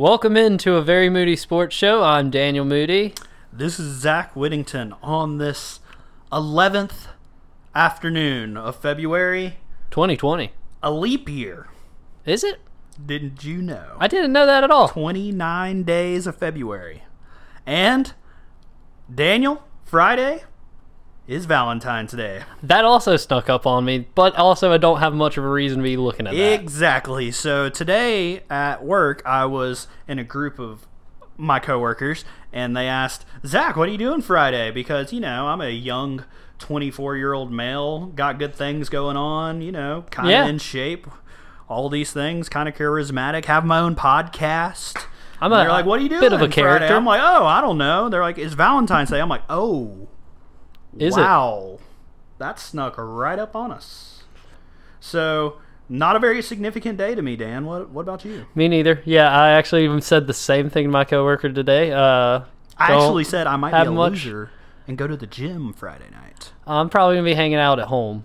Welcome into a very moody sports show. I'm Daniel Moody. This is Zach Whittington on this 11th afternoon of February, 2020. a leap year. Is it? Didn't you know? I didn't know that at all. 29 days of February. And Daniel, Friday is Valentine's Day. That also snuck up on me, but also I don't have much of a reason to be looking at that. Exactly. So today at work, I was in a group of my coworkers, and they asked Zach, "What are you doing Friday?" Because you know I'm a young 24 year old male, got good things going on, you know, kind of Yeah. in shape, all these things, kind of charismatic, have my own podcast. I'm And a they're like, "What are you doing?" bit of a Friday?" character. I'm like, "Oh, I don't know." They're like, "It's Valentine's Day." I'm like, "Oh, Is it? wow, that snuck right up on us." So, not a very significant day to me, Dan. What What about you? Me neither. Yeah, I actually even said the same thing to my coworker today. Uh, I actually said I might be a much- loser and go to the gym Friday night. I'm probably gonna be hanging out at home.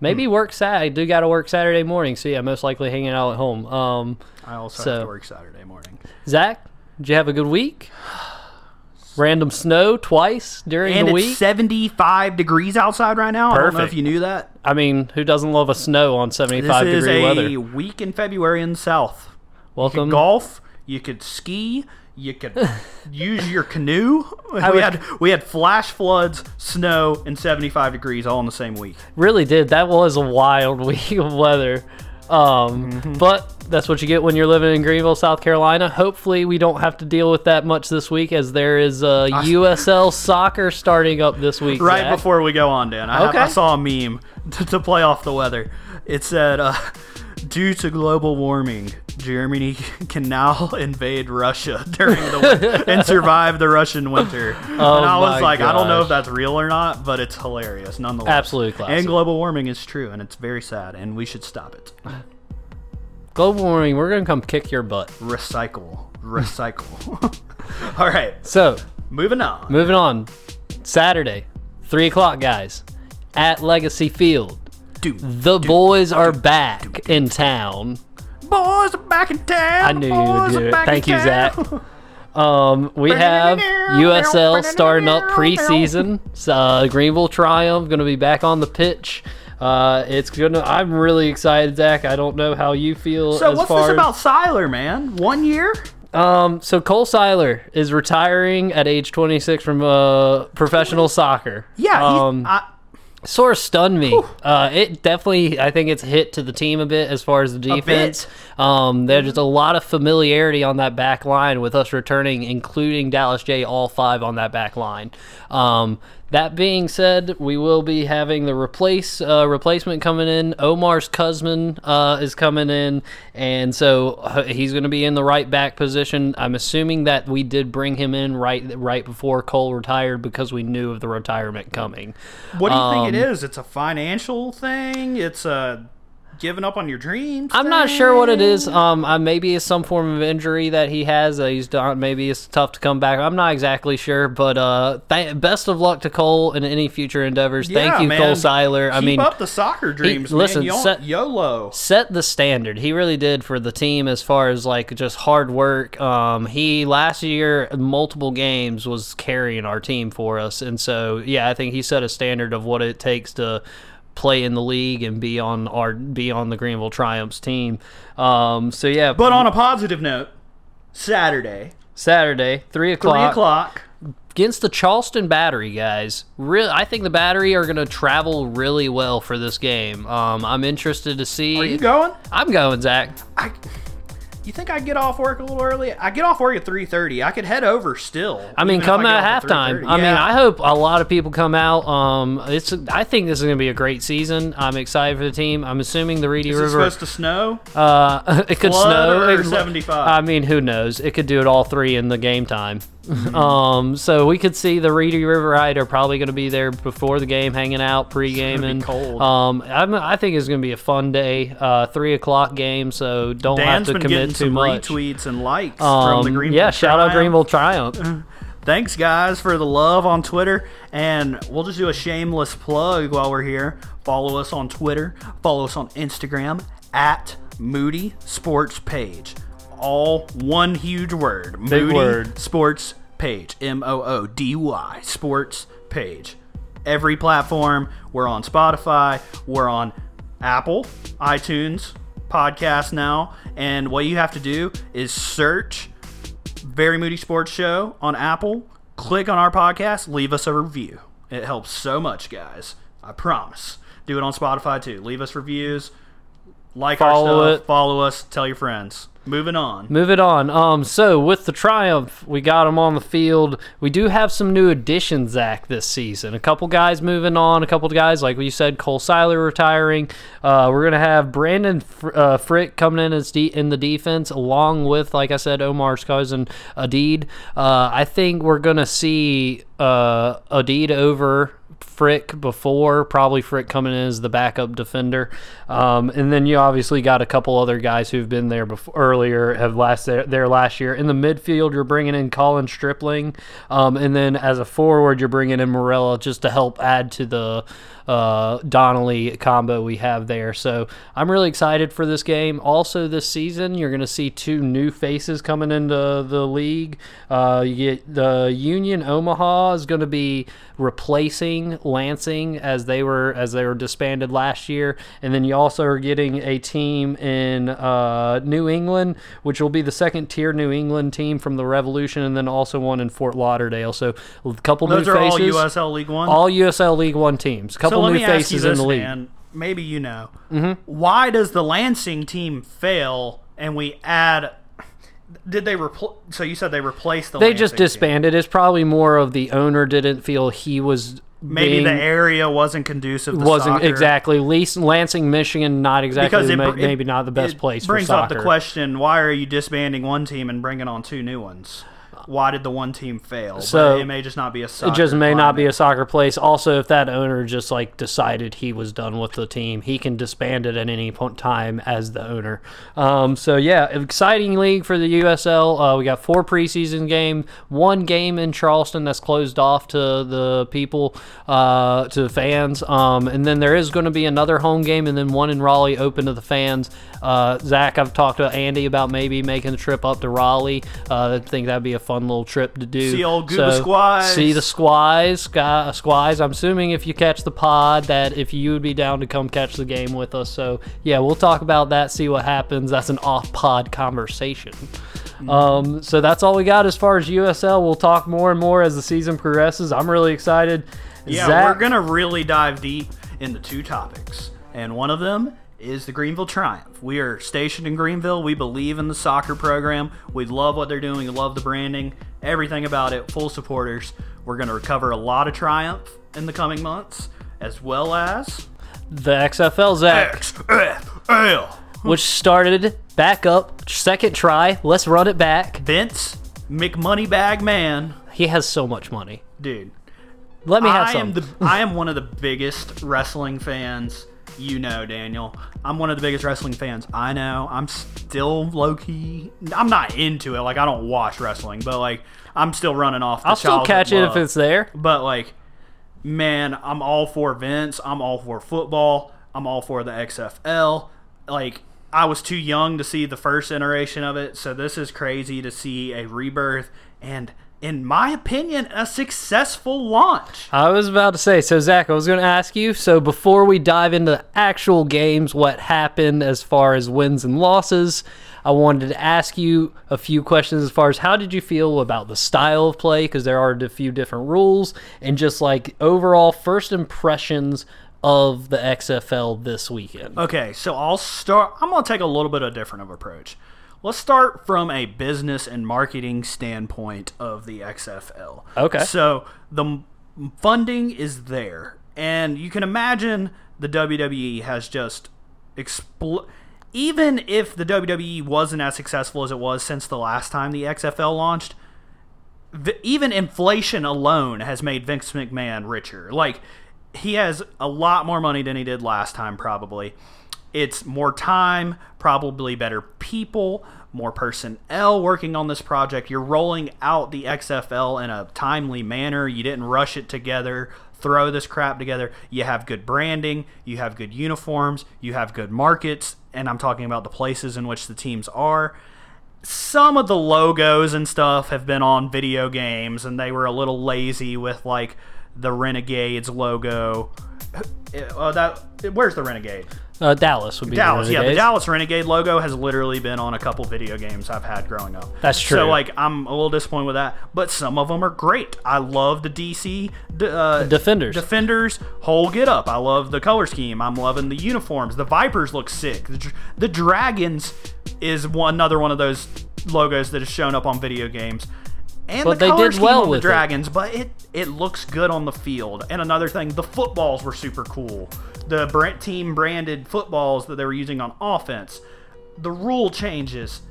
Maybe Hmm. work Sat. I do got to work Saturday morning, so yeah, most likely hanging out at home. Um, I also So- have to work Saturday morning. Zach, did you have a good week? Random snow twice during And the it's week. 75 degrees outside right now. I don't know Perfect. if you knew that. I mean, who doesn't love a snow on This 75 is degree a weather? week in February in the South. You Welcome. could golf. You could ski. You could use your canoe. We would- had we had flash floods, snow, and 75 degrees all in the same week. really did. That was a wild week of weather. Um, Mm-hmm. But that's what you get when you're living in Greenville, South Carolina. Hopefully, we don't have to deal with that much this week, as there is uh, USL soccer starting up this week. Right Zach. before we go on, Dan, I, Okay. I saw a meme to, to play off the weather. It said, uh, "Due to global warming, Germany can now invade Russia during the and survive the Russian winter." and I was Oh like, I don't know if that's real or not, but it's hilarious nonetheless. Absolutely classic. And global warming is true, and it's very sad, and we should stop it. Global warming. We're gonna come kick your butt. Recycle, recycle. All right, So, moving on. moving on. Saturday, three o'clock, guys, at Legacy Field. Dude, The boys are back in town. boys are back in town. I knew you would do it. Thank you, Zach. Um, we have USL starting up preseason. Uh, Greenville Triumph going to be back on the pitch. Uh, it's gonna. I'm really excited, Zach. I don't know how you feel. So what's this about Seiler, man? One year? Um, so Cole Seiler is retiring at age 26 from uh, professional soccer. Yeah, Um, I, sort of stunned me. Uh, it definitely, I think it's hit to the team a bit as far as the defense. Um, there's just a lot of familiarity on that back line with us returning, including Dallas Jaye, all five on that back line. Um, that being said, we will be having the replace uh, replacement coming in. Omar's Kuzman uh, is coming in, and so uh, he's going to be in the right back position. I'm assuming that we did bring him in right right before Cole retired because we knew of the retirement coming. what do you think it um. It's a financial thing. It's a giving up on your dreams. I'm not sure what it is. Um, uh, maybe it's some form of injury that he has. Uh, he's done. Maybe it's tough to come back. I'm not exactly sure, but uh, th- best of luck to Cole in any future endeavors. Yeah, Thank you, man. Cole Seiler. I Keep mean, up the soccer dreams, listen, man. You don't- set- YOLO. set the standard. He really did for the team as far as like just hard work. Um, he last year multiple games was carrying our team for us, and so yeah, I think he set a standard of what it takes to play in the league and be on our be on the Greenville Triumphs team. Um, so yeah, But on a positive note, Saturday, Saturday three o'clock, three o'clock, against the Charleston Battery guys. Real, I think the Battery are going to travel really well for this game. Um, I'm interested to see. Are you going? I'm going, Zach. I. You think I get off work a little early? I get off work at three thirty. I could head over still. I mean, come get out at halftime. 3:30. I mean, I hope a lot of people come out. Um, it's. I think this is going to be a great season. I'm excited for the team. I'm assuming the Reedy Is River. supposed to snow? Uh, it could Flood snow. or 75? I mean, who knows? It could do it all three in the game time. um, so we could see the Reedy Rioters are probably going to be there before the game, hanging out and cold. Um, I'm, I think it's going to be a fun day. Uh, three o'clock game, so don't Dan's have to commit too much. retweets and likes Um, from the Greenville. yeah, shout out. Greenville Triumph. Thanks, guys, for the love on Twitter. And we'll just do a shameless plug while we're here. Follow us on Twitter. Follow us on Instagram at Moody Sports Page. All one huge word. Big Moody word. Sports Page. M O O D Y Sports Page. Every platform. We're on Spotify. We're on Apple, iTunes, podcast now. And what you have to do is search Very Moody Sports Show on Apple. Click on our podcast. Leave us a review. It helps so much, guys. I promise. Do it on Spotify too. Leave us reviews. Like Follow our stuff. it. Follow us. Tell your friends. Moving on. Move it on. Um, so with the Triumph, we got them on the field. We do have some new additions, Zach, this season. A couple guys moving on. A couple guys, like you said, Cole Seiler retiring. Uh, we're gonna have Brandon Fr- uh, Frick coming in as de- in the defense, along with, like I said, Omar's cousin Adid. Uh, I think we're gonna see uh, Adid over Frick before, probably Frick coming in as the backup defender, um, and then you obviously got a couple other guys who've been there before earlier, have last there, there last year. In the midfield, you're bringing in Colin Stripling, um, and then as a forward, you're bringing in Morella just to help add to the uh, Donnelly combo we have there. So I'm really excited for this game. Also, this season, you're going to see two new faces coming into the league. Uh, you get the Union Omaha is going to be replacing Lansing as they were as they were disbanded last year, and then you also are getting a team in uh, New England, which will be the second tier New England team from the Revolution, and then also one in Fort Lauderdale. So a couple Those new are all. USL League One. All USL League One teams. Couple so let new me ask you faces this, in the league. man. Maybe you know. Mm-hmm. Why does the Lansing team fail and we add? Did they replace? So you said they replaced the. They Lansing just team. disbanded. It's probably more of the owner didn't feel he was Maybe being, the area wasn't conducive. To wasn't soccer. exactly Leas- Lansing, Michigan, not exactly it, ma- it- maybe not the best place for brings up the question: Why are you disbanding one team and bringing on two new ones? Why did the one team fail? So, but it may just not be a. Soccer It just may not be a soccer place. Also, if that owner just like decided he was done with the team, he can disband it at any point in time as the owner. Um, so yeah, exciting league for the USL. Uh, we got four preseason games, one game in Charleston that's closed off to the people, uh, to the fans, um, and then there is going to be another home game, and then one in Raleigh open to the fans. Uh, Zach, I've talked to Andy about maybe making the trip up to Raleigh. Uh, I think that'd be a fun little trip to do. See old Gooba Squires. See the Squires, guy, Squires. I'm assuming if you catch the pod, that if you would be down to come catch the game with us. So yeah, we'll talk about that. See what happens. That's an off-pod conversation. Um, so that's all we got as far as USL. We'll talk more and more as the season progresses. I'm really excited. Yeah, Zach- we're gonna really dive deep into two topics, and one of them is the Greenville Triumph. We are stationed in Greenville. We believe in the soccer program. We love what they're doing. We love the branding, everything about it. Full supporters. We're gonna recover a lot of Triumph in the coming months, as well as the XFL Zach, XFL. which started back up, second try. Let's run it back. Vince McMoneybag Man, He has so much money. dude. Let me have I some. am the I am one of the biggest wrestling fans. You know, Daniel. I'm one of the biggest wrestling fans. I know. I'm still low key. I'm not into it. Like I don't watch wrestling, but like I'm still running off. The I'll still catch it if it's there. But like, man, I'm all for Vince. I'm all for football. I'm all for the XFL. Like, I was too young to see the first iteration of it, so this is crazy to see a rebirth and, in my opinion, a successful launch. I was about to say, so Zach, I was going to ask you. So before we dive into the actual games, what happened as far as wins and losses, I wanted to ask you a few questions as far as how did you feel about the style of play, because there are a few different rules, and just like overall first impressions of the XFL this weekend. Okay, so I'll start. I'm going to take a little bit of a different of approach. Let's start from a business and marketing standpoint of the XFL. Okay. So the funding is there, and you can imagine the WWE has just expl- Even if the WWE wasn't as successful as it was since the last time the XFL launched, even inflation alone has made Vince McMahon richer. Like he has a lot more money than he did last time probably. It's more time, probably better people, more personnel working on this project. You're rolling out the XFL in a timely manner. You didn't rush it together, throw this crap together. You have good branding, you have good uniforms, you have good markets, and I'm talking about the places in which the teams are some of the logos and stuff have been on video games, and they were a little lazy with like the Renegades logo. Uh, that where's the Renegade? Uh, Dallas would be Dallas, the yeah. The Dallas Renegade logo has literally been on a couple video games I've had growing up. That's true. So like, I'm a little disappointed with that, but some of them are great. I love the DC d- uh, Defenders. Defenders whole get up. I love the color scheme. I'm loving the uniforms. The Vipers look sick. The, the Dragons is one another one of those logos that has shown up on video games. And But the they did well on with the it. Dragons, but it it looks good on the field. And another thing, the footballs were super cool. The brand, team branded footballs that they were using on offense. The rule changes.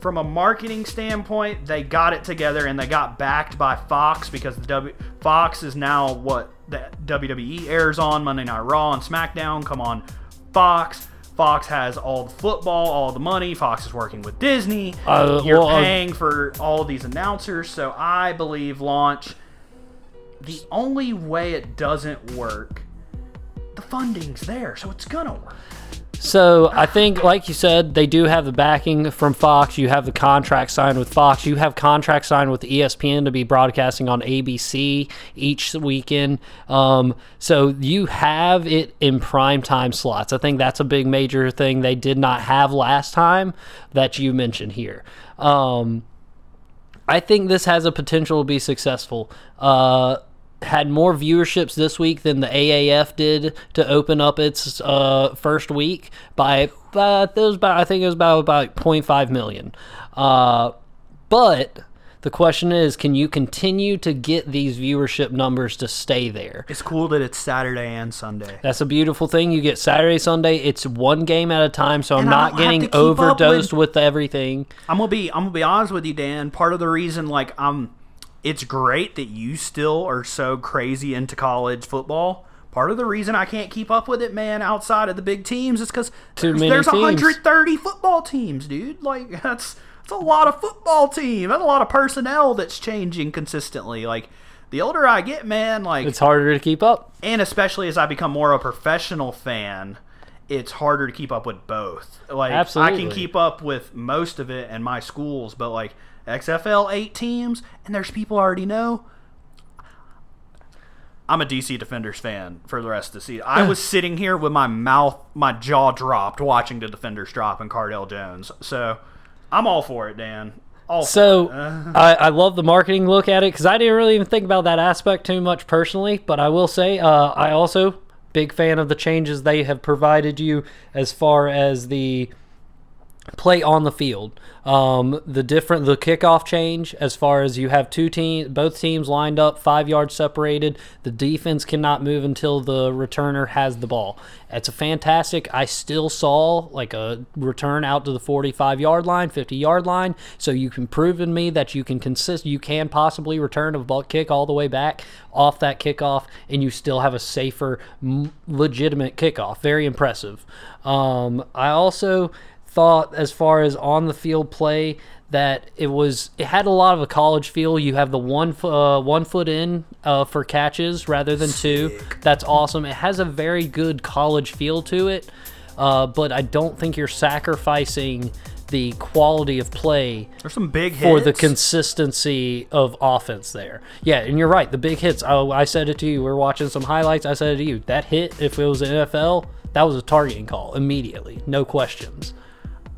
From a marketing standpoint, they got it together and they got backed by Fox because the w, Fox is now what the WWE airs on Monday Night Raw and SmackDown come on Fox. Fox has all the football, all the money. Fox is working with Disney. Uh, You're well, uh, paying for all these announcers, so I believe launch. The only way it doesn't work, the funding's there, so it's gonna work. So I think, like you said, they do have the backing from Fox. You have the contract signed with Fox. You have contract signed with ESPN to be broadcasting on ABC each weekend. Um, so you have it in prime time slots. I think that's a big major thing they did not have last time that you mentioned here. Um, I think this has a potential to be successful. Uh, had more viewerships this week than the AAF did to open up its uh, first week by, it was about I think it was about about 0.5 million. Uh, but the question is, can you continue to get these viewership numbers to stay there? It's cool that it's Saturday and Sunday. That's a beautiful thing. You get Saturday, Sunday. It's one game at a time, so I'm And I not getting to keep up overdosed with- with everything. I'm gonna be I'm gonna be honest with you, Dan. Part of the reason, like, I'm, it's great that you still are so crazy into college football. Part of the reason I can't keep up with it, man, outside of the big teams, is because there's, there's teams. 130 football teams, dude. Like, that's that's a lot of football team. That's a lot of personnel that's changing consistently. Like, the older I get, man, like, It's harder to keep up. and especially as I become more of a professional fan, it's harder to keep up with both. Like I can keep up with most of it and my schools, but like XFL eight teams and there's people I already know. I'm a DC Defenders fan for the rest of the season. I was sitting here with my mouth, my jaw dropped watching the Defenders drop and Cardale Jones. So I'm all for it, Dan. All for So it. I, I love the marketing look at it because I didn't really even think about that aspect too much personally. But I will say uh, I also big fan of the changes they have provided you as far as the play on the field. Um, the different the kickoff change as far as you have two teams, both teams lined up, five yards separated. The defense cannot move until the returner has the ball. It's a fantastic. I still saw like a return out to the 45 yard line, 50 yard line. So you can prove to me that you can consist, you can possibly return a ball kick all the way back off that kickoff, and you still have a safer, legitimate kickoff. Very impressive. Um, I also thought as far as on the field play that it was it had a lot of a college feel. You have the one uh, one foot in uh, for catches rather than two. That's awesome. It has a very good college feel to it, uh, but I don't think you're sacrificing the quality of play there's some big hits for the consistency of offense there. Yeah, and you're right. The big hits. I, I said it to you. We are watching some highlights. I said it to you. That hit, if it was an NFL, that was a targeting call immediately, no questions.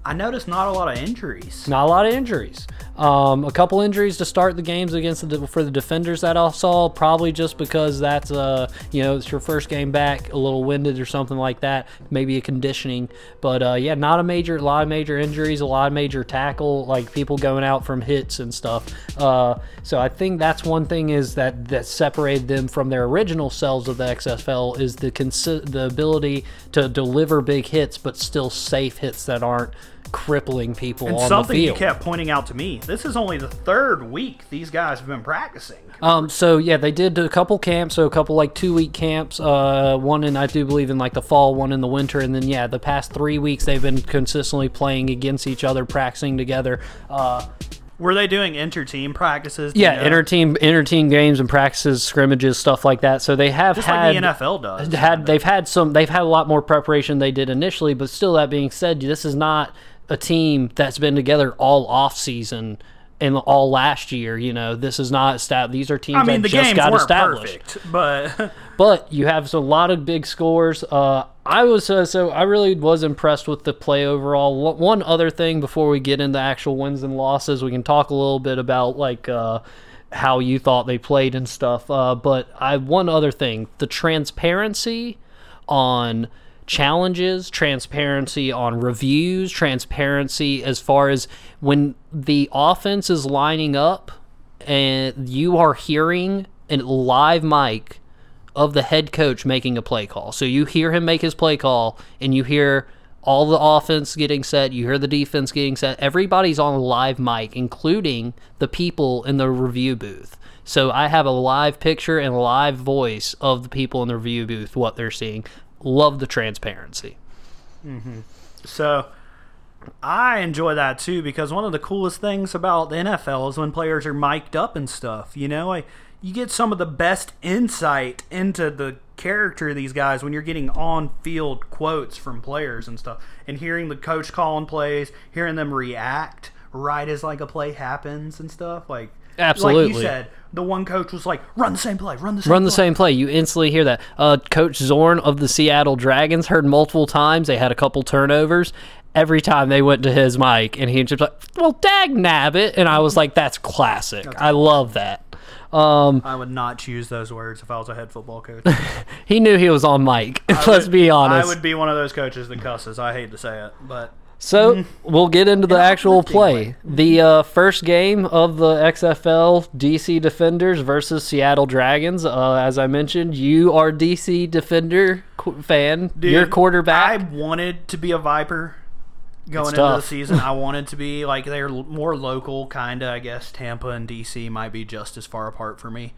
I noticed not a lot of injuries. Not a lot of injuries. Um, a couple injuries to start the games against the for the defenders that I saw. Probably just because that's uh you know it's your first game back, a little winded or something like that. Maybe a conditioning, but uh, yeah, not a major, a lot of major injuries, a lot of major tackle, like people going out from hits and stuff. Uh, so I think that's one thing is that that separated them from their original selves of the XFL is the consi- the ability to deliver big hits, but still safe hits that aren't crippling people And on the something you kept pointing out to me. This is only the third week these guys have been practicing. Um, so yeah, they did a couple camps, so a couple like two week camps. Uh, one in I do believe in like the fall, one in the winter, and then yeah, the past three weeks they've been consistently playing against each other, practicing together. Uh, Were they doing inter-team practices? Yeah, you know? inter team inter team games and practices, scrimmages, stuff like that. So they have just had like the NFL does. had they've had some they've had a lot more preparation than they did initially but still that being said this is not a team that's been together all off season and all last year. You know, this is not stat. These are teams I mean, that the just games got established. perfect, but But you have a lot of big scores. Uh, I was uh, so I really was impressed with the play overall. One- One other thing before we get into actual wins and losses, we can talk a little bit about like uh, how you thought they played and stuff. Uh, but I one other thing, the transparency on challenges, transparency on reviews, transparency as far as when the offense is lining up and you are hearing a live mic of the head coach making a play call. So you hear him make his play call and you hear all the offense getting set, you hear the defense getting set. Everybody's on a live mic, including the people in the review booth. So I have a live picture and live voice of the people in the review booth, what they're seeing. Love the transparency. Mm-hmm. So I enjoy that too because one of the coolest things about the NFL is when players are mic'd up and stuff. You know, I, you get some of the best insight into the character of these guys when you're getting on field quotes from players and stuff and hearing the coach calling plays, hearing them react right as like a play happens and stuff. Like Like you said, the one coach was like, run the same play, run the same Run the play. same play. You instantly hear that. Uh, Coach Zorn of the Seattle Dragons heard multiple times. They had a couple turnovers. Every time they went to his mic, and he just like, "Well, dag nabbit," and I was like, "That's classic. I love that." Um, I would not choose those words if I was a head football coach. he knew he was on mic. Let's be honest. I would be one of those coaches that cusses. I hate to say it, but So we'll get into the actual play. way. The uh, first game of the XFL DC Defenders versus Seattle Dragons. Uh, as I mentioned, you are DC Defender qu- fan. Your Dude, quarterback. I wanted to be a Viper going into the season. I wanted to be like they're more local, kind of. I guess Tampa and DC might be just as far apart for me.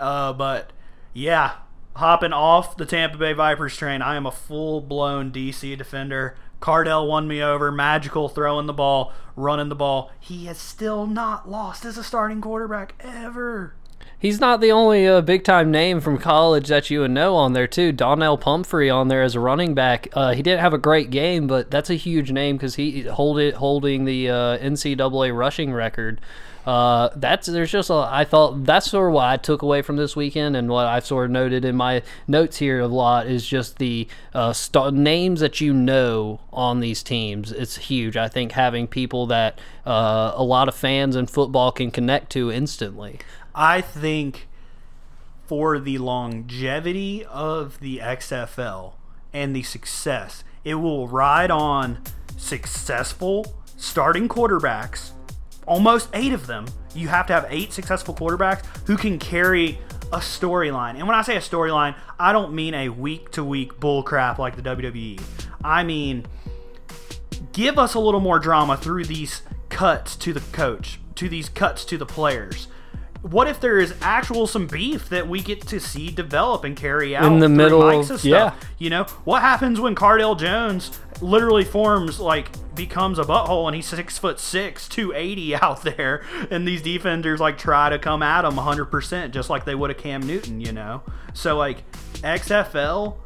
Uh, but yeah, hopping off the Tampa Bay Vipers train, I am a full blown DC defender. Cardale won me over. Magical throwing the ball, running the ball. He has still not lost as a starting quarterback ever. He's not the only uh, big time name from college that you would know on there too. Donnel Pumphrey on there as a running back. Uh, he didn't have a great game, but that's a huge name because he hold it holding the uh, NCAA rushing record. Uh, that's there's just a, I thought that's sort of what I took away from this weekend and what I've sort of noted in my notes here a lot is just the uh, st- names that you know on these teams. It's huge. I think having people that uh, a lot of fans in football can connect to instantly. I think for the longevity of the XFL and the success, it will ride on successful starting quarterbacks, almost eight of them. You have to have eight successful quarterbacks who can carry a storyline. And when I say a storyline, I don't mean a week to week bullcrap like the WWE. I mean, give us a little more drama through these cuts to the coach, to these cuts to the players. What if there is actual some beef that we get to see develop and carry out In the middle of- stuff? yeah. You know what happens when Cardale Jones literally forms like becomes a butthole and he's six foot six, two eighty out there, and these defenders like try to come at him hundred percent, just like they would a Cam Newton. You know, so like XFL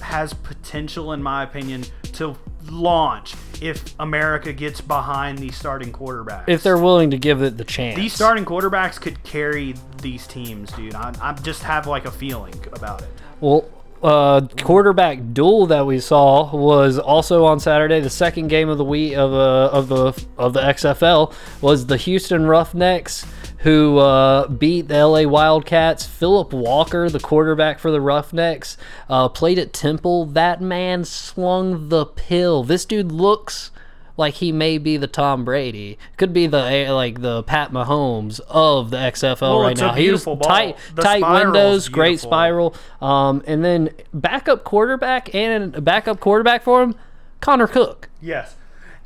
has potential, in my opinion, to launch if America gets behind these starting quarterbacks. if they're willing to give it the chance. these starting quarterbacks could carry these teams, dude. I, I just have like a feeling about it. well, uh, quarterback duel that we saw was also on Saturday. The second game of the week of uh, of the of the XFL was the Houston Roughnecks who uh, beat the LA Wildcats. Philip Walker, the quarterback for the Roughnecks, uh, played at Temple. That man slung the pill. This dude looks like he may be the Tom Brady. Could be the like the Pat Mahomes of the XFL Well, right now. He was ball. tight, The tight windows, great spiral. Um, and then backup quarterback and a backup quarterback for him, Connor Cook. Yes.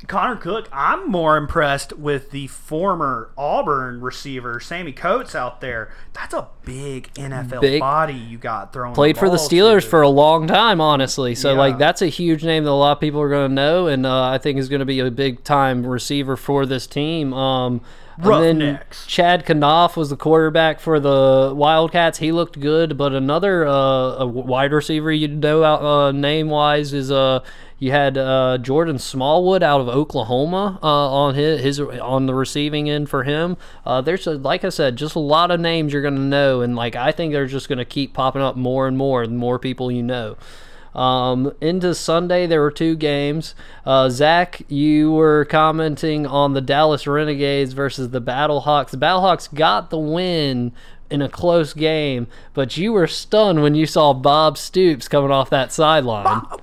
Connor Cook, I'm more impressed with the former Auburn receiver, Sammie Coates, out there. That's a big NFL Big. body you got thrown. Played for the Steelers for a long time, honestly. So Yeah. like that's a huge name that a lot of people are going to know, and uh, I think is going to be a big time receiver for this team. Um, and then. Chad Kanoff was the quarterback for the Wildcats. He looked good, but another uh, a wide receiver you know uh, name wise is uh, You had uh, Jordan Smallwood out of Oklahoma uh, on his, his on the receiving end for him. Uh, there's a, like I said, just a lot of names you're going to know, and like I think they're just going to keep popping up more and more the more people you know. Um, into Sunday, there were two games. Uh, Zach, you were commenting on the Dallas Renegades versus the Battlehawks. The Battlehawks got the win in a close game, but you were stunned when you saw Bob Stoops coming off that sideline. Bob?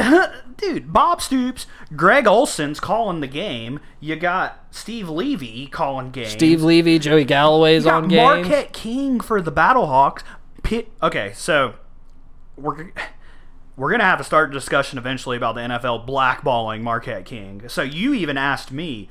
Dude, Bob Stoops, Greg Olsen's calling the game. You got Steve Levy calling games. Steve Levy, Joey Galloway's you on got games. Marquette King for the Battlehawks. Pit, okay, so we're we're gonna have to start a discussion eventually about the NFL blackballing Marquette King. So you even asked me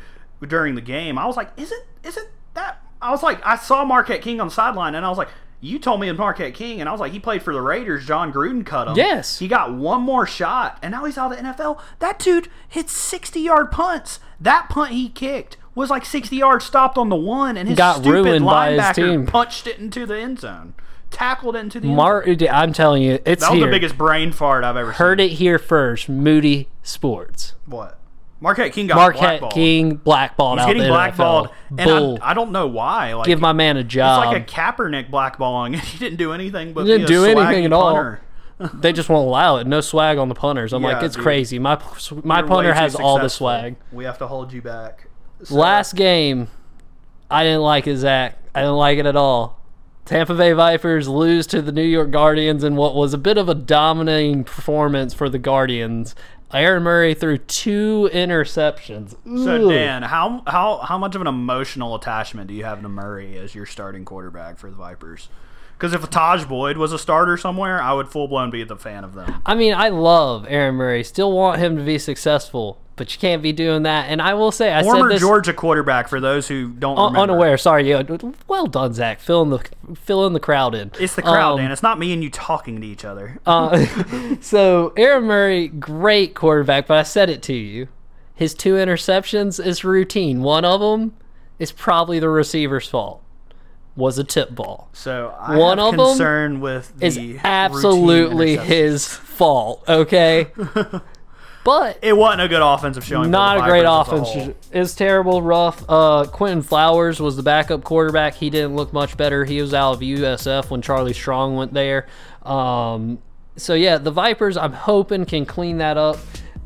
during the game. I was like, "Isn't isn't that?" I was like, I saw Marquette King on the sideline, and I was like, "You told me it's Marquette King," and I was like, "He played for the Raiders. Jon Gruden cut him. Yes. he got one more shot, and now he's out of the NFL. That dude hit sixty yard punts. That punt he kicked." Was like 60 yards stopped on the one, and his Got stupid ruined by his linebacker punched it into the end zone, tackled it into the end Mar- I'm telling you, it's that was here. the biggest brain fart I've ever Heard seen. it here first. Moody Sports. What? Marquette King got Marquette blackballed. King blackballed He's out getting blackballed, and Bull. I, I don't know why. Like, Give my man a job. it's like a Kaepernick blackballing, and he didn't do anything but He didn't do anything at all. they just won't allow it. No swag on the punters. I'm like, it's dude. crazy. My my You're punter has all the swag. We have to hold you back. So- Last game, I didn't like it, Zach. I didn't like it at all. Tampa Bay Vipers lose to the New York Guardians in what was a bit of a dominating performance for the Guardians. Aaron Murray threw two interceptions. So Dan, how how how much of an emotional attachment do you have to Murray as your starting quarterback for the Vipers? Because if Tajh Boyd was a starter somewhere, I would full blown be the fan of them. I mean, I love Aaron Murray. Still want him to be successful, but you can't be doing that. And I will say, I Former said this Georgia quarterback for those who don't un- remember. unaware. Sorry, yeah. Well done, Zach. Filling the filling the crowd in. It's the crowd, Um, Dan. It's not me and you talking to each other. Uh, so Aaron Murray, great quarterback, but I said it to you. His two interceptions is routine. One of them is probably the receiver's fault. Was a tip ball. So I One of them concern with the Is absolutely his fault. Okay, but It wasn't a good offensive showing. not a great offense. It's terrible, rough. Uh, Quinton Flowers was the backup quarterback. He didn't look much better. He was out of USF when Charlie Strong went there. Um, so yeah, the Vipers. I'm hoping can clean that up.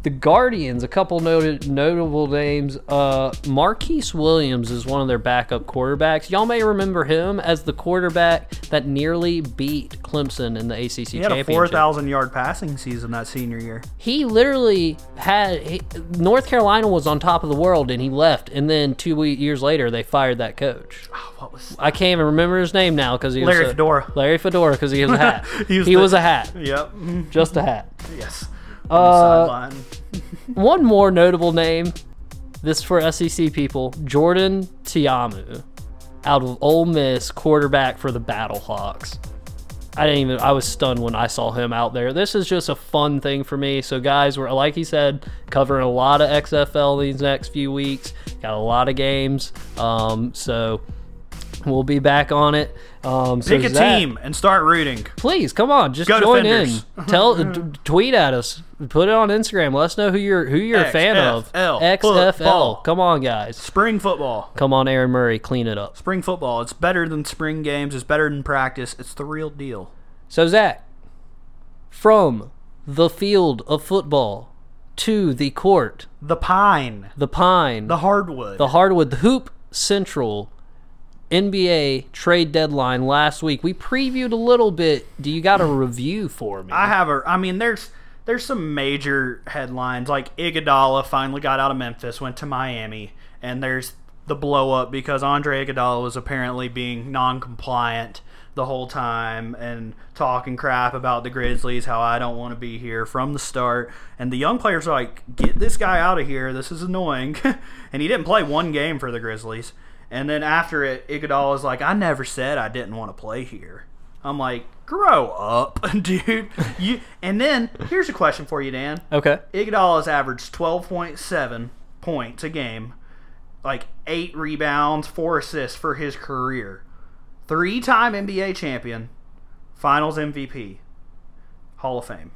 The Guardians, a couple noted notable names. Uh, Marquise Williams is one of their backup quarterbacks. Y'all may remember him as the quarterback that nearly beat Clemson in the ACC He had a championship four thousand yard passing season that senior year. he literally had he, North Carolina was on top of the world and he left and then two we- years later they fired that coach Oh, what was? I can't even remember his name now because he was Larry a- Fedora. Larry Fedora because he was a hat He he, was was, a hat Yep. Just a hat Yes. Uh, On the sideline. one more notable name this for SEC people Jordan Ta'amu out of Ole Miss quarterback for the Battlehawks I didn't even. I was stunned when I saw him out there. This is just a fun thing for me. So, guys, we're like he said, covering a lot of XFL these next few weeks. Got a lot of games. Um, so we'll be back on it. Um, so Pick a Zach, team and start rooting. Please come on, just Go join Defenders. in. Tell, d- tweet at us. Put it on Instagram. Let us know who you're who you're a fan of. XFL XFL. football. Come on, guys. Spring football. Come on, Aaron Murray. Clean it up. Spring football. It's better than spring games. It's better than practice. It's the real deal. So, Zach, from the field of football to the court, The pine. the pine, The hardwood. the hardwood, the hoop central NBA trade deadline last week. We previewed a little bit. Do you got a review for me? I have a. I mean, there's there's some major headlines like Iguodala finally got out of Memphis, went to Miami, and there's the blow up because Andre Iguodala was apparently being non-compliant the whole time and talking crap about the Grizzlies, how I don't want to be here from the start. And the young players are like, "Get this guy out of here. This is annoying." and he didn't play one game for the Grizzlies. And then after it, Iguodala is like, "I never said I didn't want to play here." I'm like, grow up, dude. You and then here's a question for you, Dan. okay. Iguodala has averaged 12.7 points a game, like eight rebounds, four assists for his career. Three-time NBA champion, Finals MVP, Hall of Fame.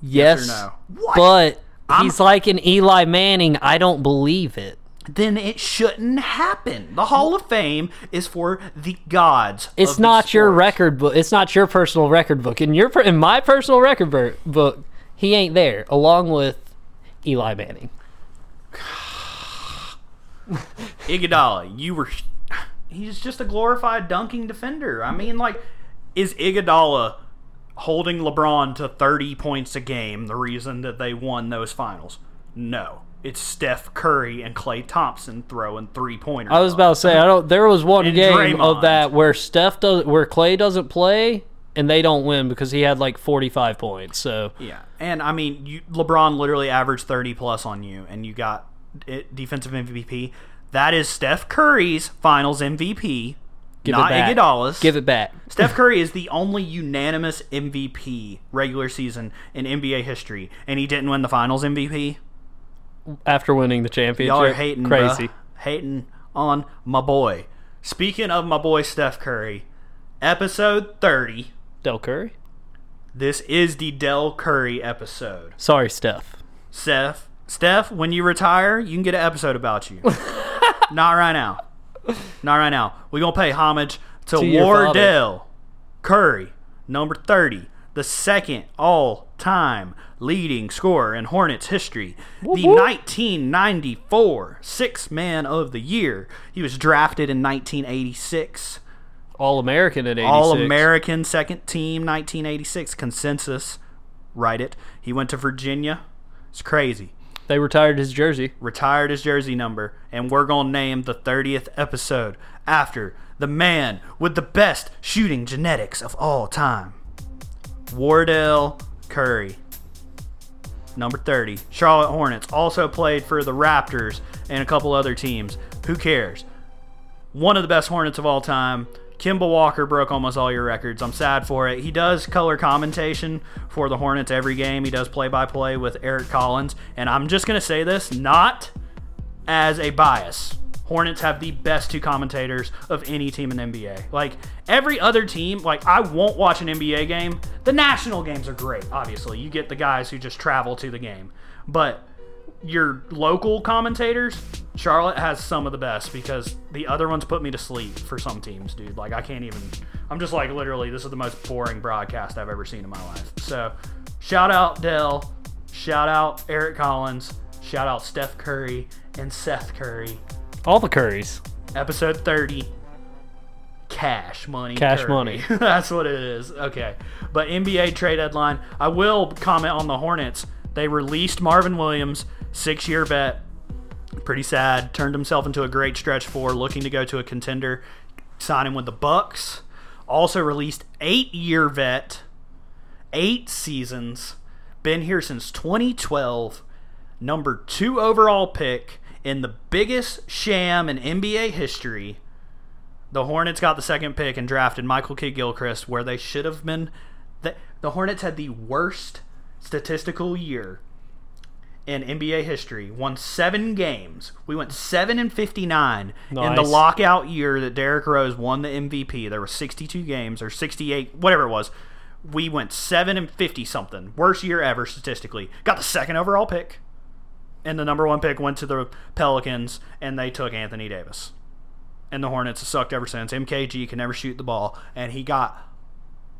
Yes, no? What? but I'm- he's like an Eli Manning. I don't believe it. Then it shouldn't happen. The Hall of Fame is for the gods. It's of the not your record book. It's not your personal record book. In your in my personal record book, he ain't there, along with Eli Manning. Iguodala, you were. He's just a glorified dunking defender. I mean, like, is Iguodala holding LeBron to 30 points a game the reason that they won those finals? No. It's Steph Curry and Klay Thompson throwing three pointers. I was about to say I don't. There was one And game Draymond. of that where Steph does, where Clay doesn't play, and they don't win because he had like forty five points. So Yeah, and I mean, you, LeBron literally averaged 30 plus on you, and you got it, defensive MVP. That is Steph Curry's Finals MVP, give not it back. Iguodala's. Give it back. Steph Curry is the only unanimous MVP regular season in NBA history, and he didn't win the Finals MVP. After winning the championship, Y'all are hating, crazy. bruh. hating on my boy. Speaking of my boy Steph Curry, episode 30. Dell Curry. This is the Dell Curry episode. Sorry, Steph. Steph, Steph, when you retire, you can get an episode about you. Not right now. Not right now. We're gonna pay homage to, To Wardell Curry, number thirty, the second all-time leading scorer in Hornets history. the 1994 Six Man of the Year. He was drafted in 1986. All American eighty six. All American second team 1986 consensus. Write it. He went to Virginia. It's crazy. They retired his jersey. Retired his jersey number, and we're gonna name the 30th episode after the man with the best shooting genetics of all time, Wardell Curry. Number 30, Charlotte Hornets. Also played for the Raptors and a couple other teams. Who cares? one of the best Hornets of all time. Kemba Walker broke almost all your records. I'm sad for it. He does color commentation for the Hornets every game. He does play by play with Eric Collins. And I'm just going to say this not as a bias. Hornets have the best two commentators of any team in NBA. Like every other team, like I won't watch an NBA game. The national games are great, obviously. You get the guys who just travel to the game. But your local commentators, Charlotte has some of the best because the other ones put me to sleep for some teams, dude. Like I can't even. I'm just like literally, this is the most boring broadcast I've ever seen in my life. So, shout out Dell, shout out Eric Collins, shout out Steph Curry and Seth Curry. All the curries. Episode 30. Cash money. Cash Curry. money. That's what it is. Okay. But NBA trade deadline. I will comment on the Hornets. They released Marvin Williams, six year vet. Pretty sad. Turned himself into a great stretch four, looking to go to a contender. Signing with the Bucks. Also released eight year vet, eight seasons. Been here since 2012. Number two overall pick in the biggest sham in NBA history. The Hornets got the second pick and drafted Michael Kidd Gilchrist, where they should have been. The, the Hornets had the worst statistical year in NBA history. Won seven games. We went seven and fifty nine in the lockout year that Derrick Rose won the MVP. There were sixty two games or sixty eight, whatever it was. We went seven and fifty something. Worst year ever statistically. Got the second overall pick. And the number one pick went to the Pelicans, and they took Anthony Davis and the Hornets have sucked ever since. MKG can never shoot the ball, and he got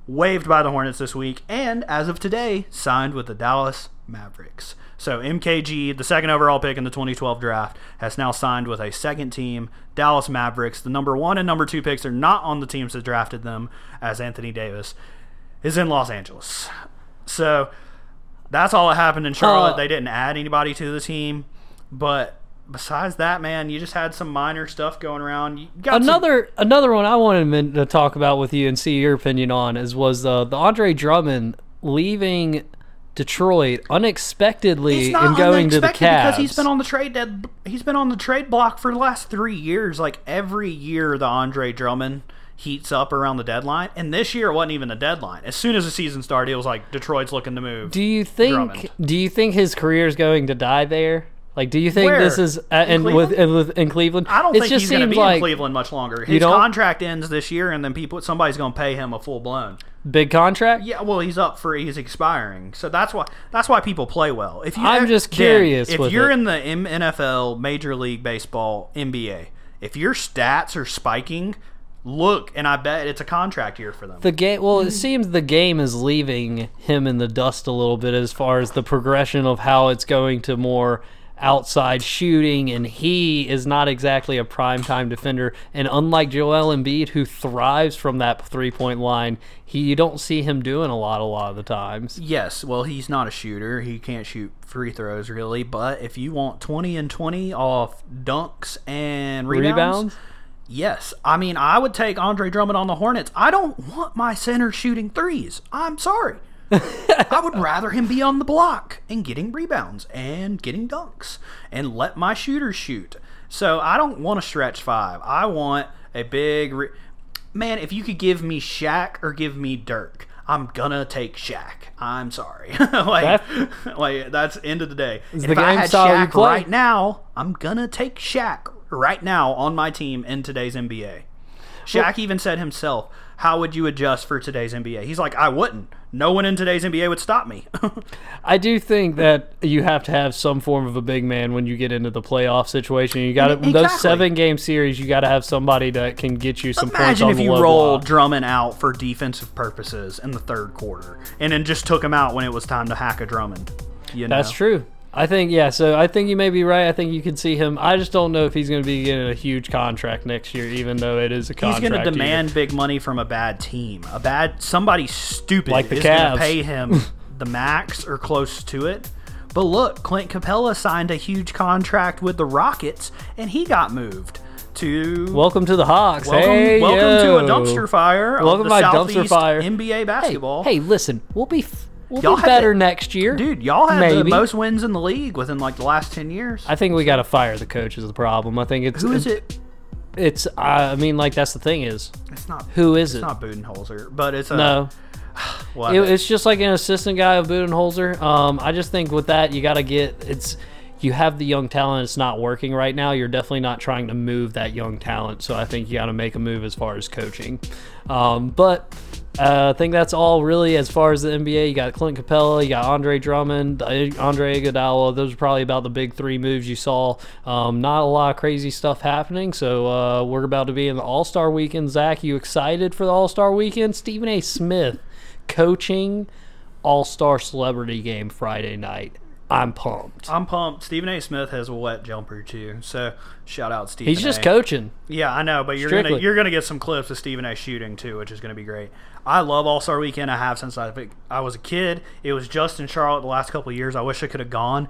waived by the Hornets this week, and as of today, signed with the Dallas Mavericks. So MKG, the second overall pick in the 2012 draft, has now signed with a second team, Dallas Mavericks. The number one and number two picks are not on the teams that drafted them, as Anthony Davis is in Los Angeles. So that's all that happened in Charlotte. Uh, they didn't add anybody to the team, but besides that, man, you just had some minor stuff going around. You got some- Another another one I wanted to talk about with you and see your opinion on is was uh, the Andre Drummond leaving Detroit unexpectedly and going to the Cavs. because he's been on the trade dead. He's been on the trade block for the last three years. Like every year, the Andre Drummond heats up around the deadline, and this year it wasn't even the deadline. As soon as the season started, it was like Detroit's looking to move. do you think? Drummond. Do you think his career is going to die there? Like, do you think Where? this is uh, In and with, Cleveland? and with in Cleveland? I don't it think just he's going to be like in Cleveland much longer. His contract ends this year, and then people somebody's going to pay him a full blown. Big contract. Yeah, well, he's up for he's expiring, so that's why that's why people play well. If you, I'm just Dan, curious if with you're it. in the M- NFL, Major League Baseball, NBA, if your stats are spiking, look, and I bet it's a contract year for them. The game. Well, it hmm. seems the game is leaving him in the dust a little bit as far as the progression of how it's going to more outside shooting, and he is not exactly a primetime defender. And unlike Joel Embiid, who thrives from that three point line, he you don't see him doing a lot a lot of the times. Yes, well, he's not a shooter. He can't shoot free throws really. But if you want twenty and twenty off dunks and rebounds, Rebounds? Yes. I mean, I would take Andre Drummond on the Hornets. I don't want my center shooting threes. I'm sorry. I would rather him be on the block and getting rebounds and getting dunks and let my shooters shoot. So I don't want a stretch five. I want a big. Re- Man, if you could give me Shaq or give me Dirk, I'm gonna take Shaq. I'm sorry. like, like that's end of the day. And the if I had Shaq right now, I'm gonna take Shaq right now on my team in today's NBA. Shaq even said himself, "How would you adjust for today's NBA?" He's like, "I wouldn't. No one in today's NBA would stop me." I do think that you have to have some form of a big man when you get into the playoff situation. You got to Exactly. those seven game series. You got to have somebody that can get you some points Imagine if you rolled block. Drummond out for defensive purposes in the third quarter, and then just took him out when it was time to hack a Drummond. You know? That's true. I think yeah. So I think you may be right. I think you can see him. I just don't know if he's going to be getting a huge contract next year, even though it is a He's going to year. demand big money from a bad team. A bad somebody stupid Like the is going to pay him the max or close to it. But look, Clint Capela signed a huge contract with the Rockets, and he got moved to Welcome to the Hawks. welcome, hey, welcome yo. to a dumpster fire. Welcome to my dumpster fire. NBA basketball. Hey, hey, listen, we'll be f- we'll Y'all be had better the- next year, dude, y'all had the most wins in the league within like the last ten years. I think we got to fire the coach is the problem. I think it's Who is it? It's I mean like that's the thing is It's not. who is It's it? not Budenholzer, but it's a No, what? it, it's just like an assistant guy of Budenholzer. Um, I just think with that you got to get it's you have the young talent. It's not working right now. You're definitely not trying to move that young talent. So I think you got to make a move as far as coaching. Um, but uh, I think that's all really as far as the NBA. You got Clint Capela, you got Andre Drummond, Andre Iguodala. Those are probably about the big three moves you saw. Um, not a lot of crazy stuff happening. So uh, we're about to be in the All Star Weekend. Zach, you excited for the All Star Weekend? Stephen A. Smith coaching All Star Celebrity Game Friday night. I'm pumped. I'm pumped. Stephen A. Smith has a wet jumper too, so shout out Stephen. He's just A. coaching. Yeah, I know, but you're gonna you're gonna get some clips of Stephen A. shooting too, which is gonna be great. I love All Star Weekend. I have since I I was a kid. It was just in Charlotte the last couple of years. I wish I could have gone.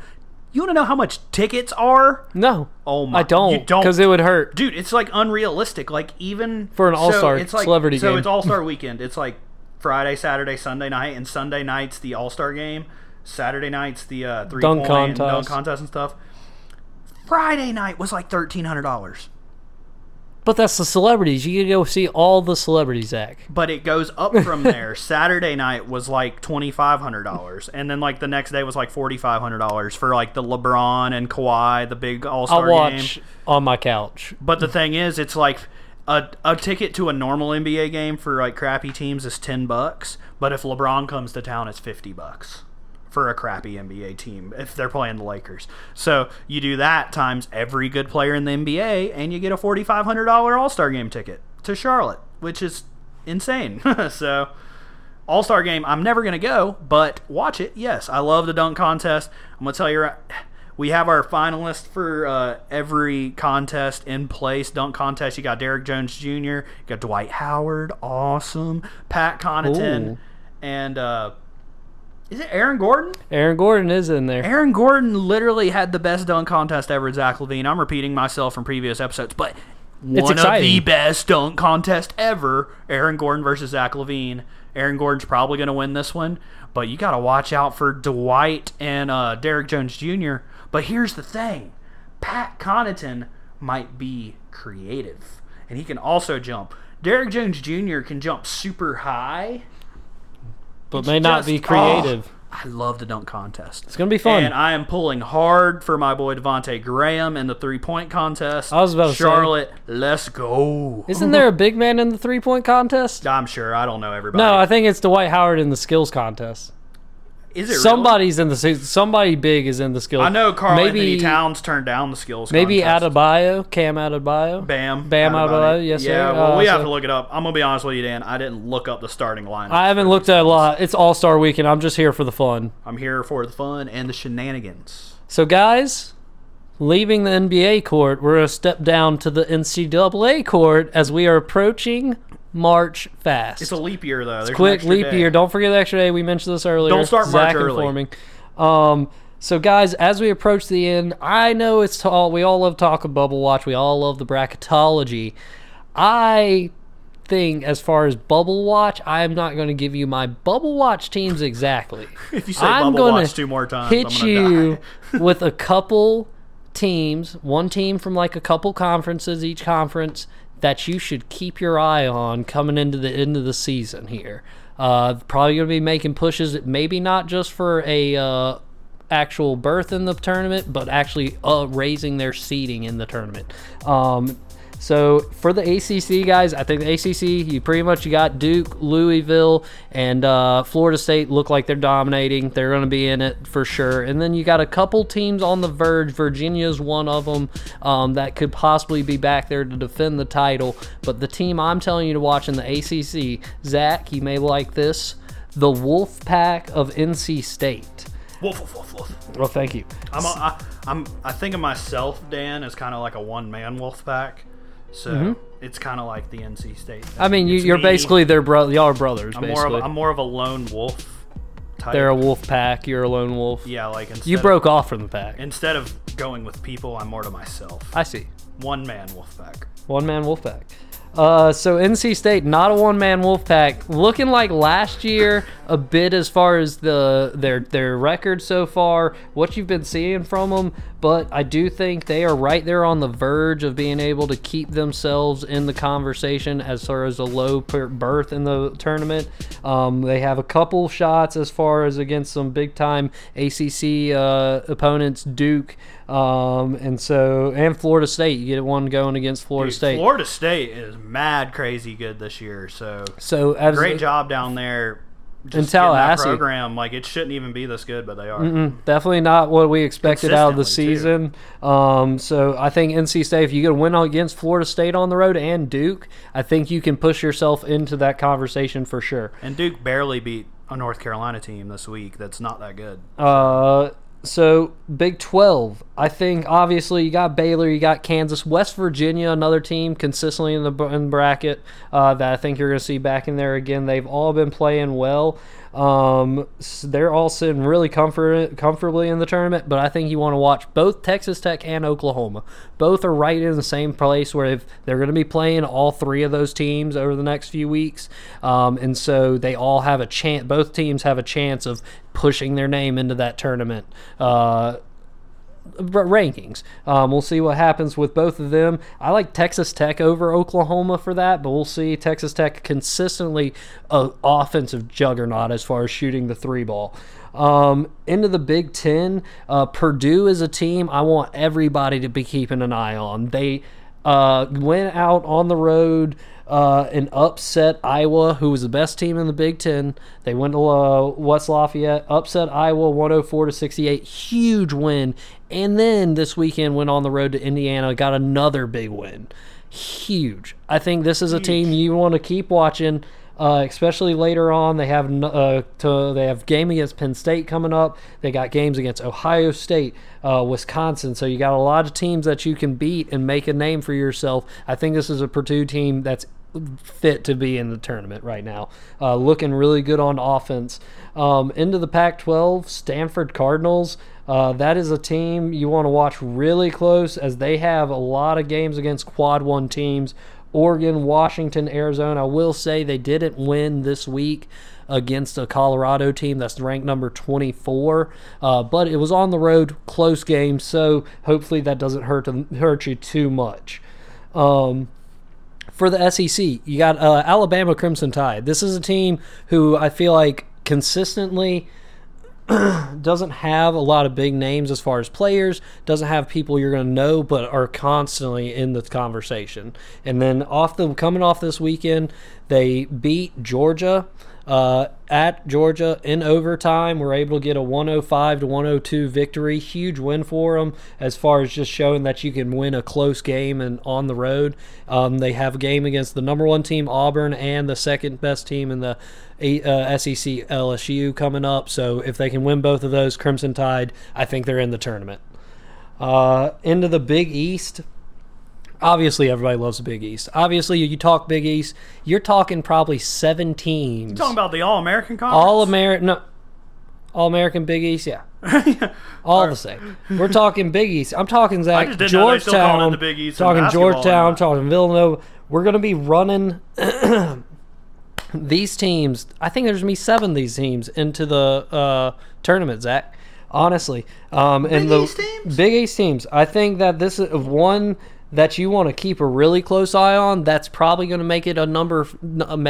You want to know how much tickets are? No, Oh my! I don't. You don't, because it would hurt. dude. It's like unrealistic. Like even For an All-Star it's like- celebrity So game. it's All Star Weekend. It's like Friday, Saturday, Sunday night, and Sunday night's the All Star game. Saturday night's the uh, three Dunk point and dunk contest. contest and stuff. Friday night was like thirteen hundred dollars, But that's the celebrities. You can go see all the celebrities, Zach. but it goes up from there. Saturday night was like twenty five hundred dollars, and then like the next day was like forty five hundred dollars for like the LeBron and Kawhi, the big All I'll Star game. on my couch. But the thing is, it's like a, a ticket to a normal NBA game for like crappy teams is ten bucks. But if LeBron comes to town, it's fifty bucks for a crappy NBA team if they're playing the Lakers. So you do that times every good player in the NBA, and you get a forty five hundred dollar All Star game ticket to Charlotte, which is insane. so. All Star game, I'm never gonna go, but watch it. Yes, I love the dunk contest. I'm gonna tell you, right- we have our finalists for uh, every contest in place. Dunk contest, you got Derrick Jones Jr., you got Dwight Howard, awesome, Pat Connaughton, Ooh. and uh, is it Aaron Gordon? Aaron Gordon is in there. Aaron Gordon literally had the best dunk contest ever. at Zach LaVine. I'm repeating myself from previous episodes, but It's one of the best dunk contest ever. Aaron Gordon versus Zach LaVine. Aaron Gordon's probably going to win this one, but you got to watch out for Dwight and uh, Derrick Jones Jr. But here's the thing: Pat Connaughton might be creative, and he can also jump. Derrick Jones Jr. can jump super high. But It's may not be oh, creative. oh, I love the dunk contest. It's gonna be fun. And I am pulling hard for my boy Devonte Graham in the three point contest. I was about to say- Charlotte, let's go. Isn't there a big man in the three point contest? I'm sure. I don't know everybody. No, I think it's Dwight Howard in the skills contest. Is it really? Somebody's in the somebody big is in the skills. I know Karl maybe Anthony Towns turned down the skills. maybe contest. Adebayo, Cam Adebayo. Bam. Bam Adebayo. Adebayo, yes, Yeah, sir. well, Uh, we have to look it up. I'm gonna be honest with you, Dan. I didn't look up the starting line. I haven't looked at a lot. It's All Star Weekend. I'm just here for the fun. I'm here for the fun and the shenanigans. So, guys, leaving the NBA court, we're going to step down to the NCAA court as we are approaching March fast. It's a leap year though. There's an Quick leap day. year. Don't forget the extra day. We mentioned this earlier. Don't start March Zach early. informing. Um, so, guys, as we approach the end, I know it's all We all love talk of bubble watch. We all love the bracketology. I think, as far as bubble watch, I am not going to give you my bubble watch teams exactly. If you say I'm bubble watch two more times, hit you with a couple teams, one team from like a couple conferences, each conference that you should keep your eye on coming into the end of the season here. Uh, probably going to be making pushes, maybe not just for a uh, actual berth in the tournament, but actually uh, raising their seeding in the tournament. Um, so for the ACC guys, I think the ACC you pretty much you got Duke, Louisville, and uh, Florida State look like they're dominating. They're going to be in it for sure. And then you got a couple teams on the verge. Virginia's one of them um, that could possibly be back there to defend the title. But the team I'm telling you to watch in the ACC, Zach, you may like this, the Wolf Pack of NC State. Woof, woof, woof, woof. Well, thank you. I'm, a, I, I'm, I think of myself, Dan, as kind of like a one man wolf pack. So it's kind of like the NC State. Mm-hmm. I mean, you, It's me. basically their bro. Y'all are brothers. I'm basically, more of a, I'm more of a lone wolf. Type. they're a wolf pack. You're a lone wolf. yeah, like instead You of- broke off from the pack. instead of going with people, I'm more to myself. I see. One man wolf pack. One man wolf pack. Uh, so NC State, not a one man wolf pack, looking like last year a bit as far as the their their record so far, what you've been seeing from them. But I do think they are right there on the verge of being able to keep themselves in the conversation as far as a low berth in the tournament. Um, they have a couple shots as far as against some big time ACC uh, opponents, Duke. Um, and so, and Florida State, you get one going against Florida Dude, State. Florida State is mad crazy good this year. So So as great job down there. Just In Tallahassee. program like it shouldn't even be this good, but they are. Mm, definitely not what we expected out of the season. Um, so I think NC State, if you get a win against Florida State on the road and Duke, I think you can push yourself into that conversation for sure. And Duke barely beat a North Carolina team this week. That's not that good. Uh, so Big Twelve, I think obviously you got Baylor, you got Kansas, West Virginia, another team consistently in the in bracket uh, that I think you're going to see back in there again. They've all been playing well. Um, s- they're all sitting really comfort comfortably in the tournament, but I think you want to watch both Texas Tech and Oklahoma. Both are right in the same place where they're going to be playing all three of those teams over the next few weeks, um, and so they all have a chance. Both teams have a chance of pushing their name into that tournament. Uh, rankings. Um, we'll see what happens with both of them. I like Texas Tech over Oklahoma for that, but we'll see. Texas Tech consistently a offensive juggernaut as far as shooting the three ball. Um, into the Big Ten, uh, Purdue is a team I want everybody to be keeping an eye on. They uh, went out on the road uh, and upset Iowa, who was the best team in the Big Ten. They went to uh, West Lafayette, upset Iowa 104 to 68, huge win. And then this weekend went on the road to Indiana, got another big win, huge. I think this is a team you want to keep watching. Uh, especially later on, they have uh, to, they have game against Penn State coming up. They got games against Ohio State, uh, Wisconsin. So you got a lot of teams that you can beat and make a name for yourself. I think this is a Purdue team that's fit to be in the tournament right now. Uh, looking really good on offense. Um, into the Pac-12, Stanford Cardinals. Uh, that is a team you want to watch really close as they have a lot of games against Quad One teams. Oregon, Washington, Arizona. I will say they didn't win this week against a Colorado team that's ranked number 24, uh, but it was on the road, close game, so hopefully that doesn't hurt hurt you too much. Um, for the SEC, you got uh, Alabama Crimson Tide. This is a team who I feel like consistently doesn't have a lot of big names as far as players, doesn't have people you're going to know, but are constantly in the conversation. And then off the coming off this weekend, they beat Georgia uh, at Georgia in overtime. We're able to get a 105 to 102 victory. Huge win for them as far as just showing that you can win a close game and on the road. Um, they have a game against the number one team Auburn and the second best team in the uh, SEC LSU coming up. So if they can win both of those, Crimson Tide, I think they're in the tournament. Uh, into the Big East obviously everybody loves the Big East. Obviously, you talk Big East, you're talking probably seven teams. You're talking about the All American Conference. All American, no, All American Big East, yeah. All the same. We're talking Big East. I'm talking Zach Georgetown. the Big East talking Georgetown. Talking Villanova. We're gonna be running these teams. I think there's gonna be seven of these teams into the uh, tournament, Zach. Honestly, um, Big and the East teams? Big East teams. I think that this is one that you want to keep a really close eye on, that's probably going to make it a number,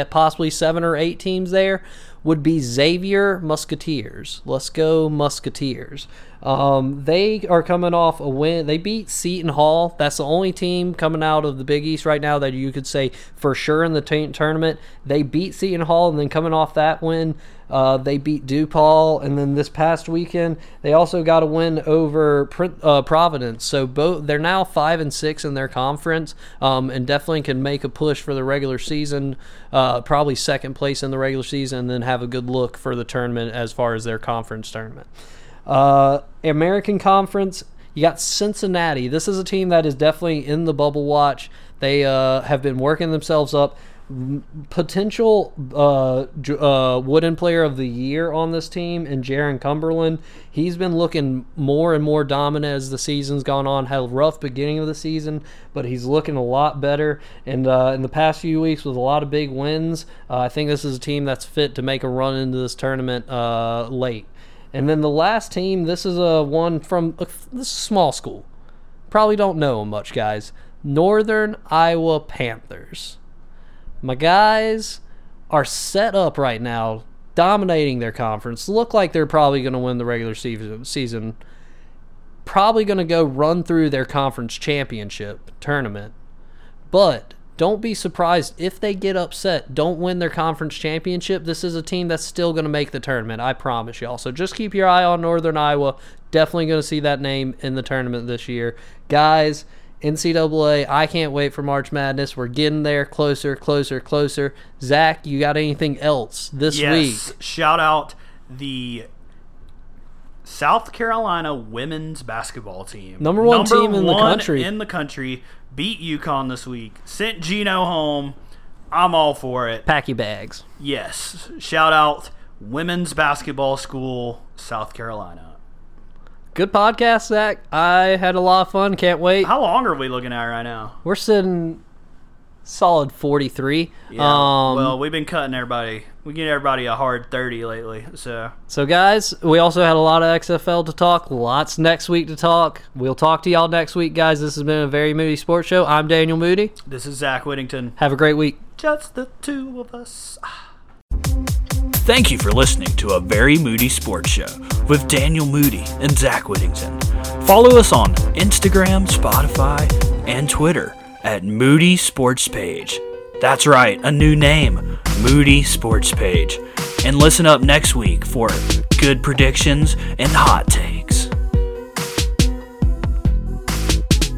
possibly seven or eight teams there, would be Xavier Musketeers. Let's go Musketeers. Um, they are coming off a win. They beat Seton Hall. That's the only team coming out of the Big East right now that you could say for sure in the t- tournament. They beat Seton Hall, and then coming off that win, uh, they beat DePaul, and then this past weekend they also got a win over uh, Providence. So both they're now five and six in their conference, um, and definitely can make a push for the regular season. Uh, probably second place in the regular season, and then have a good look for the tournament as far as their conference tournament. Uh, American Conference, you got Cincinnati. This is a team that is definitely in the bubble watch. They uh, have been working themselves up. Potential uh, uh, Wooden Player of the Year on this team, and Jarron Cumberland. He's been looking more and more dominant as the season's gone on. Had a rough beginning of the season, but he's looking a lot better. And uh, in the past few weeks, with a lot of big wins, uh, I think this is a team that's fit to make a run into this tournament uh, late. And then the last team, this is a one from a, this is small school. Probably don't know them much, guys. Northern Iowa Panthers. My guys are set up right now, dominating their conference. Look like they're probably going to win the regular season. Probably going to go run through their conference championship tournament. But don't be surprised if they get upset, don't win their conference championship. This is a team that's still going to make the tournament, I promise y'all. So just keep your eye on Northern Iowa. Definitely going to see that name in the tournament this year. Guys, NCAA, I can't wait for March Madness. We're getting there closer, closer, closer. Zach, you got anything else this yes. week? Shout out the South Carolina women's basketball team. Number one Number team in the country. In the country beat UConn this week. Sent Geno home. I'm all for it. Pack your bags. Yes. Shout out Women's Basketball School, South Carolina. Good podcast, Zach. I had a lot of fun. Can't wait. How long are we looking at right now? We're sitting solid 43. Yeah. Um, well, we've been cutting everybody. We get everybody a hard 30 lately. So. So guys, we also had a lot of XFL to talk. Lots next week to talk. We'll talk to y'all next week, guys. This has been a very moody sports show. I'm Daniel Moody. This is Zach Whittington. Have a great week. Just the two of us. Thank you for listening to a very moody sports show with Daniel Moody and Zach Whittington. Follow us on Instagram, Spotify, and Twitter at Moody Sports Page. That's right, a new name, Moody Sports Page. And listen up next week for good predictions and hot takes.